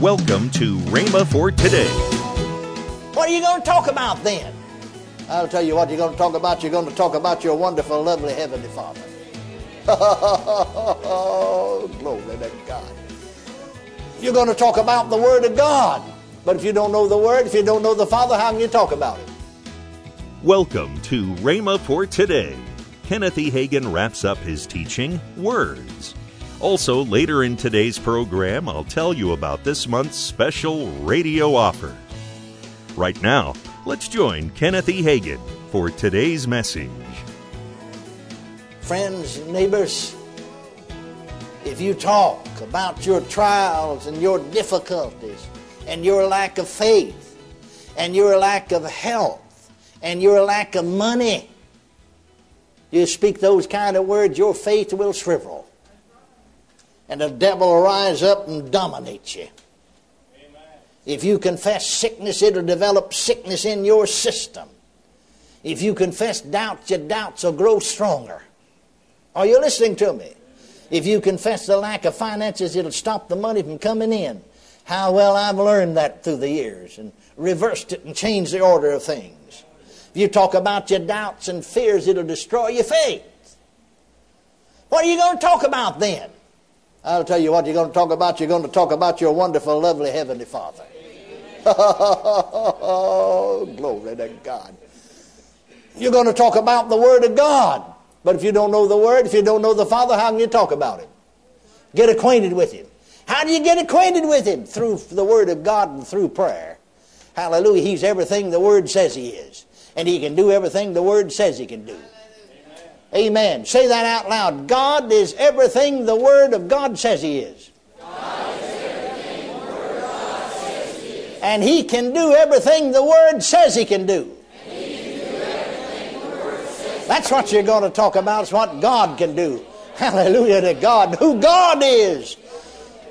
Welcome to Rhema for today. What are you going to talk about then? I'll tell you what you're going to talk about. You're going to talk about your wonderful, lovely Heavenly Father. Glory to God. You're going to talk about the Word of God. But if you don't know the Word, if you don't know the Father, how can you talk about it? Welcome to Rhema for today. Kenneth E. Hagin wraps up his teaching, Words. Also, later in today's program, I'll tell you about this month's special radio offer. Right now, let's join Kenneth E. Hagin for today's message. Friends and neighbors, if you talk about your trials and your difficulties and your lack of faith and your lack of health and your lack of money, you speak those kind of words, your faith will shrivel. And the devil will rise up and dominate you. If you confess sickness, it'll develop sickness in your system. If you confess doubts, your doubts will grow stronger. Are you listening to me? If you confess the lack of finances, it'll stop the money from coming in. How well I've learned that through the years and reversed it and changed the order of things. If you talk about your doubts and fears, it'll destroy your faith. What are you going to talk about then? I'll tell you what you're going to talk about. You're going to talk about your wonderful, lovely Heavenly Father. Glory to God. You're going to talk about the Word of God. But if you don't know the Word, if you don't know the Father, how can you talk about Him? Get acquainted with Him. How do you get acquainted with Him? Through the Word of God and through prayer. Hallelujah. He's everything the Word says He is. And He can do everything the Word says He can do. Amen. Say that out loud. God is everything the Word of God says He is. And He can do everything the Word says He can do. That's what you're going to talk about. is what God can do. Hallelujah to God. Who God is.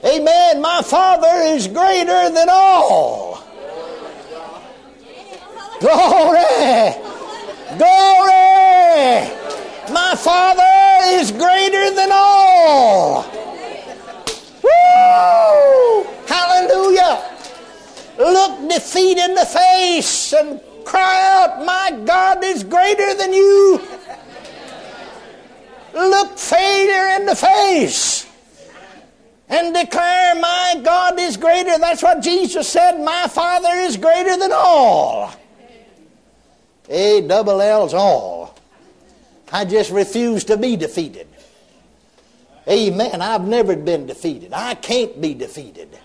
Amen. My Father is greater than all. Glory. Glory. My Father is greater than all. Woo! Hallelujah. Look defeat in the face and cry out, My God is greater than you. Look failure in the face and declare, My God is greater. That's what Jesus said. My Father is greater than all. A double L's all. I just refuse to be defeated. Amen. I've never been defeated. I can't be defeated.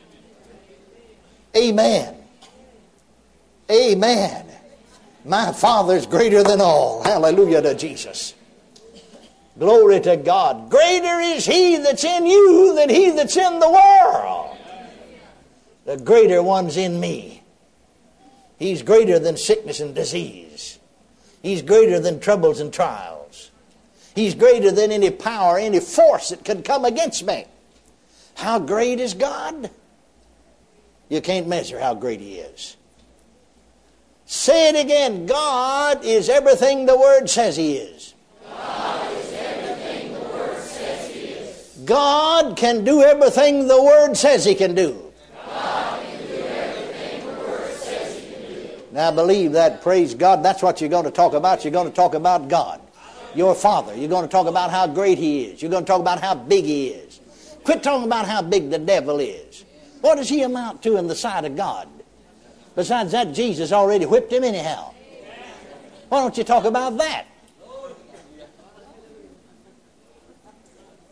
Amen. Amen. My Father's greater than all. Hallelujah to Jesus. Glory to God. Greater is He that's in you than He that's in the world. The greater one's in me. He's greater than sickness and disease. He's greater than troubles and trials. He's greater than any power, any force that could come against me. How great is God? You can't measure how great He is. Say it again. God is everything the Word says He is. God is everything the Word says He is. God can do everything the Word says He can do. God can do everything the Word says He can do. Now believe that. Praise God. That's what you're going to talk about. You're going to talk about God, your Father. You're going to talk about how great He is. You're going to talk about how big He is. Quit talking about how big the devil is. What does he amount to in the sight of God? Besides that, Jesus already whipped him anyhow. Why don't you talk about that?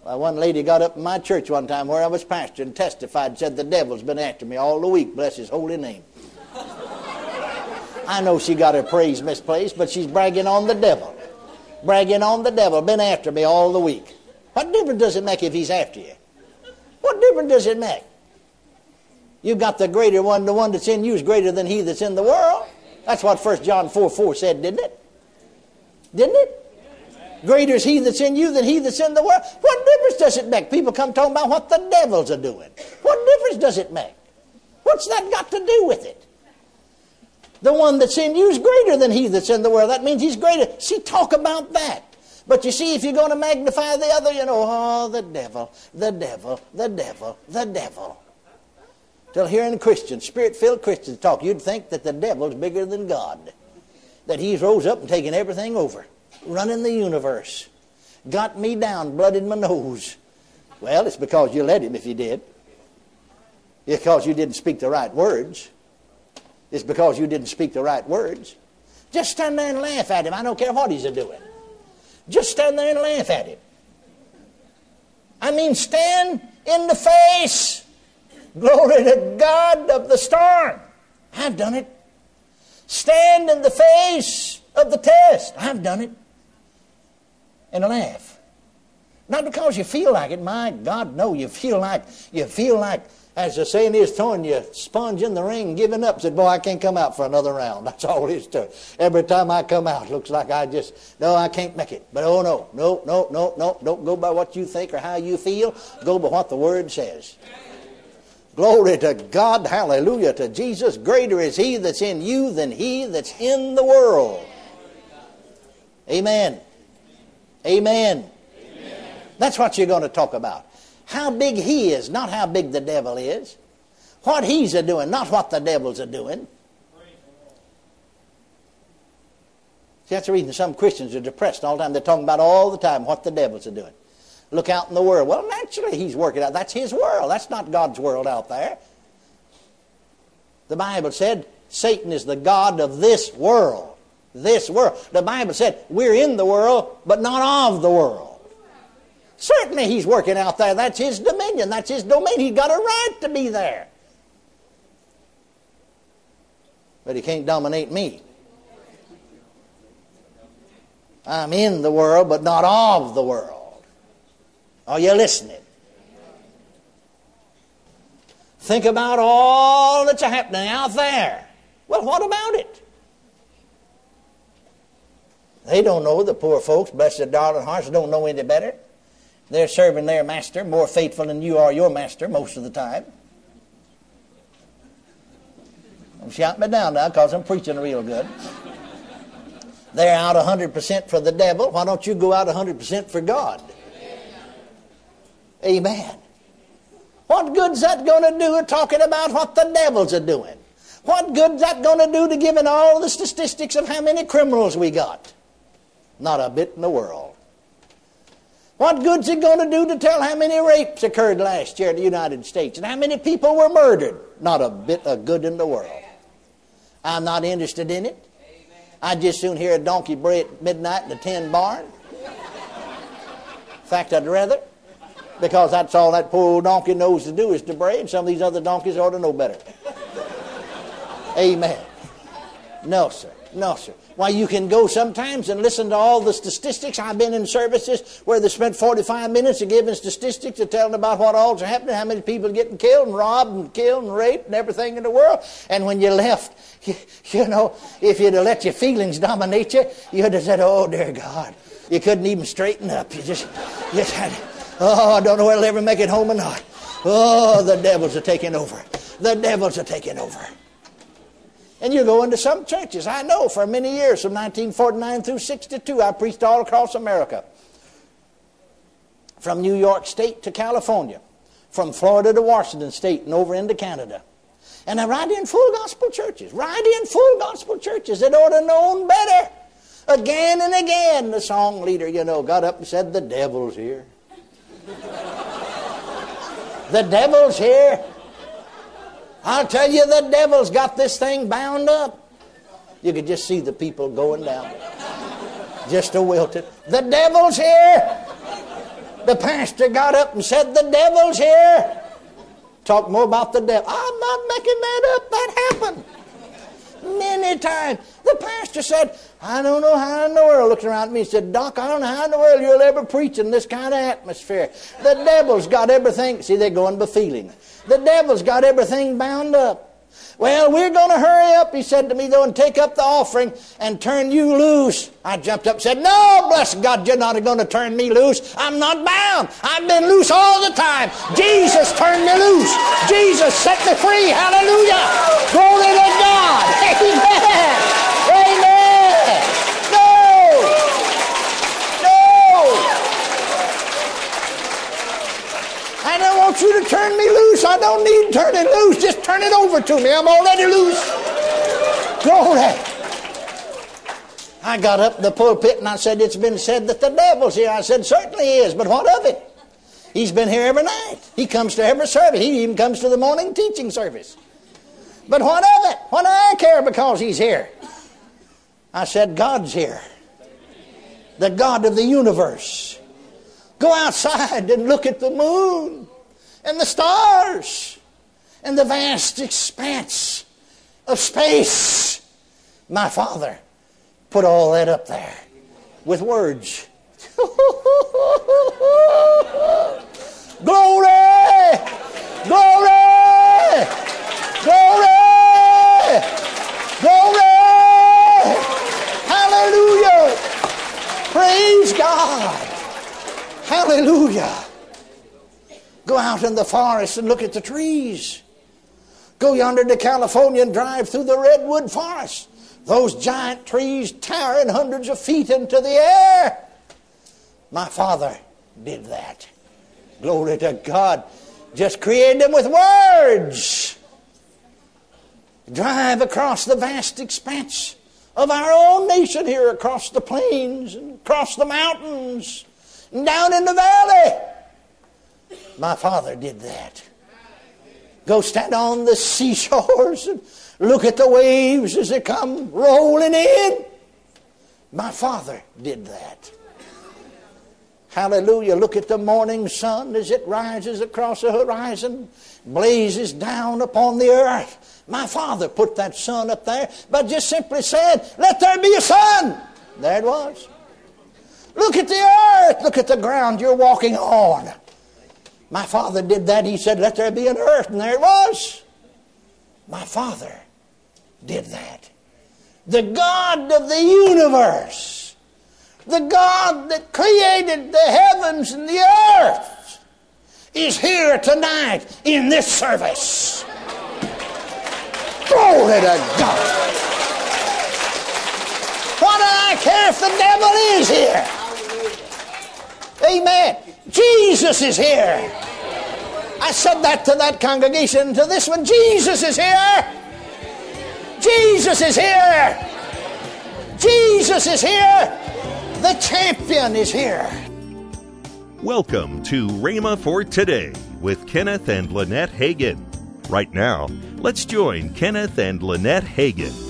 Well, one lady got up in my church one time where I was pastor and testified and said, The devil's been after me all the week. Bless his holy name. I know she got her praise misplaced, but she's bragging on the devil. Bragging on the devil. Been after me all the week. What difference does it make if he's after you? What difference does it make? You've got the greater one. The one that's in you is greater than he that's in the world. That's what 1 John 4 4 said, didn't it? Didn't it? Greater is he that's in you than he that's in the world. What difference does it make? People come talking about what the devils are doing. What difference does it make? What's that got to do with it? The one that's in you is greater than he that's in the world. That means he's greater. See, talk about that. But you see, if you're going to magnify the other, you know, oh, the devil, the devil, the devil, the devil. till hearing Christians, spirit-filled Christians talk, you'd think that the devil's bigger than God. That he's rose up and taken everything over, running the universe. Got me down, blood in my nose. Well, it's because you let him if you did. Because you didn't speak the right words. It's because you didn't speak the right words. Just stand there and laugh at him. I don't care what he's doing. Just stand there and laugh at him. I mean, stand in the face. Glory to God of the storm. I've done it. Stand in the face of the test. I've done it. And laugh. Not because you feel like it. My God, no. You feel like you feel like as the saying is, throwing your sponge in the ring, giving up. Said, boy, I can't come out for another round. That's all it is to it. Every time I come out, looks like I just, no, I can't make it. But oh no, no, no, no, no, don't go by what you think or how you feel. Go by what the Word says. Glory to God, hallelujah to Jesus. Greater is He that's in you than He that's in the world. Amen. Amen. Amen. That's what you're going to talk about how big he is, not how big the devil is. What he's a doing, not what the devil's a doing. See, that's the reason some Christians are depressed all the time. They're talking about all the time what the devil's a doing. Look out in the world. Well, naturally, he's working out. That's his world. That's not God's world out there. The Bible said Satan is the God of this world. This world. The Bible said we're in the world, but not of the world. Certainly he's working out there. That's his dominion. That's his domain. He's got a right to be there. But he can't dominate me. I'm in the world, but not of the world. Are you listening? Think about all that's happening out there. Well, what about it? They don't know. The poor folks, bless their darling hearts, don't know any better. They're serving their master more faithful than you are your master most of the time. Don't shout me down now because I'm preaching real good. They're out 100% for the devil. Why don't you go out 100% for God? Amen. What good's that going to do talking about what the devils are doing? What good's that going to do to giving all the statistics of how many criminals we got? Not a bit in the world. What good's it going to do to tell how many rapes occurred last year in the United States and how many people were murdered? Not a bit of good in the world. I'm not interested in it. I'd just soon hear a donkey bray at midnight in the tin barn. In fact, I'd rather, because that's all that poor old donkey knows to do is to bray, and some of these other donkeys ought to know better. Amen. No, sir. No, sir. Why, you can go sometimes and listen to all the statistics. I've been in services where they spent 45 minutes of giving statistics and telling about what all's happening, how many people are getting killed and robbed and killed and raped and everything in the world. And when you left, you, you know, if you'd have let your feelings dominate you, you'd have said, oh, dear God. You couldn't even straighten up. You just, you just had, oh, I don't know whether I'll ever make it home or not. Oh, the devils are taking over. The devils are taking over. And you go into some churches. I know for many years, from 1949 through 62, I preached all across America. From New York State to California, from Florida to Washington State, and over into Canada. And I ride in full gospel churches, ride in full gospel churches that ought to known better. Again and again, the song leader, you know, got up and said, The devil's here. the devil's here. I'll tell you, the devil's got this thing bound up. You could just see the people going down, just a wilted. The devil's here. The pastor got up and said, The devil's here. Talk more about the devil. I'm not making that up. That happened many times. The pastor said, I don't know how in the world, looking around at me, he said, Doc, I don't know how in the world you'll ever preach in this kind of atmosphere. The devil's got everything. See, they're going by feeling. The devil's got everything bound up. Well, we're going to hurry up, he said to me, though, and take up the offering and turn you loose. I jumped up and said, No, bless God, you're not going to turn me loose. I'm not bound. I've been loose all the time. Jesus turned me loose. Jesus set me free. Hallelujah. Glory to God. Amen. No. No. I don't want you to turn me loose. I don't need turning loose. Just turn it over to me. I'm already loose. Glory. I got up the pulpit and I said, It's been said that the devil's here. I said, Certainly he is, but what of it? He's been here every night. He comes to every service. He even comes to the morning teaching service. But what of it? What do I care because he's here? I said, God's here. The God of the universe. Go outside and look at the moon and the stars and the vast expanse of space. My Father put all that up there with words. Glory! Glory! Glory! Glory! Hallelujah! Praise God! Hallelujah! Go out in the forest and look at the trees. Go yonder to California and drive through the redwood forest. Those giant trees towering hundreds of feet into the air. My father did that. Glory to God. Just created them with words. Drive across the vast expanse of our own nation here, across the plains and across the mountains and down in the valley. My father did that. Go stand on the seashores and look at the waves as they come rolling in. My father did that. Hallelujah. Look at the morning sun as it rises across the horizon, blazes down upon the earth. My father put that sun up there, but just simply said, Let there be a sun. There it was. Look at the earth. Look at the ground you're walking on. My father did that. He said, Let there be an earth. And there it was. My father did that. The God of the universe the God that created the heavens and the earth, is here tonight in this service. Glory to God. What do I care if the devil is here? Amen. Jesus is here. I said that to that congregation, to this one. Jesus is here. Jesus is here. Jesus is here. The champion is here. Welcome to Rhema for Today with Kenneth and Lynette Hagin. Right now, let's join Kenneth and Lynette Hagin.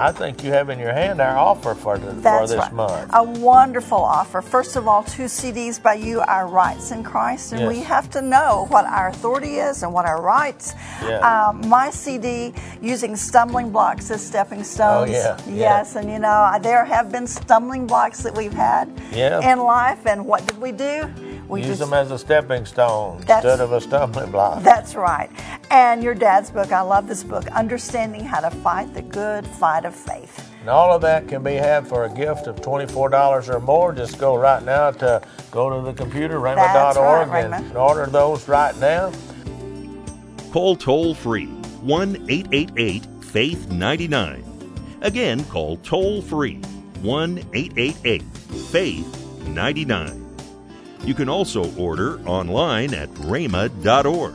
I think you have in your hand our offer for, the, for That's this right. month. A wonderful offer. First of all, two CDs by you, Our Rights in Christ. And Yes. we have to know what our authority is and what our rights. Yeah. Um, my CD, using stumbling blocks as stepping stones. Oh, yeah, yeah. Yes, and you know, there have been stumbling blocks that we've had Yeah. in life. And what did we do? We Use just- them as a stepping stone instead of a stumbling block. That's right. And your dad's book, I love this book, Understanding How to Fight the Good Fight of Faith. And all of that can be had for a gift of $24 or more. Just go right now to go to the computer, That's rhema.org, right, and, Rhema. order those right now. Call toll free 1 888 Faith 99. Again, call toll free 1 888 Faith 99. You can also order online at rhema.org.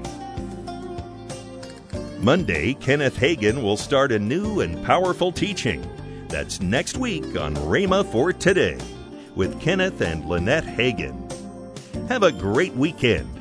Monday, Kenneth Hagin will start a new and powerful teaching. That's next week on Rhema for Today with Kenneth and Lynette Hagin. Have a great weekend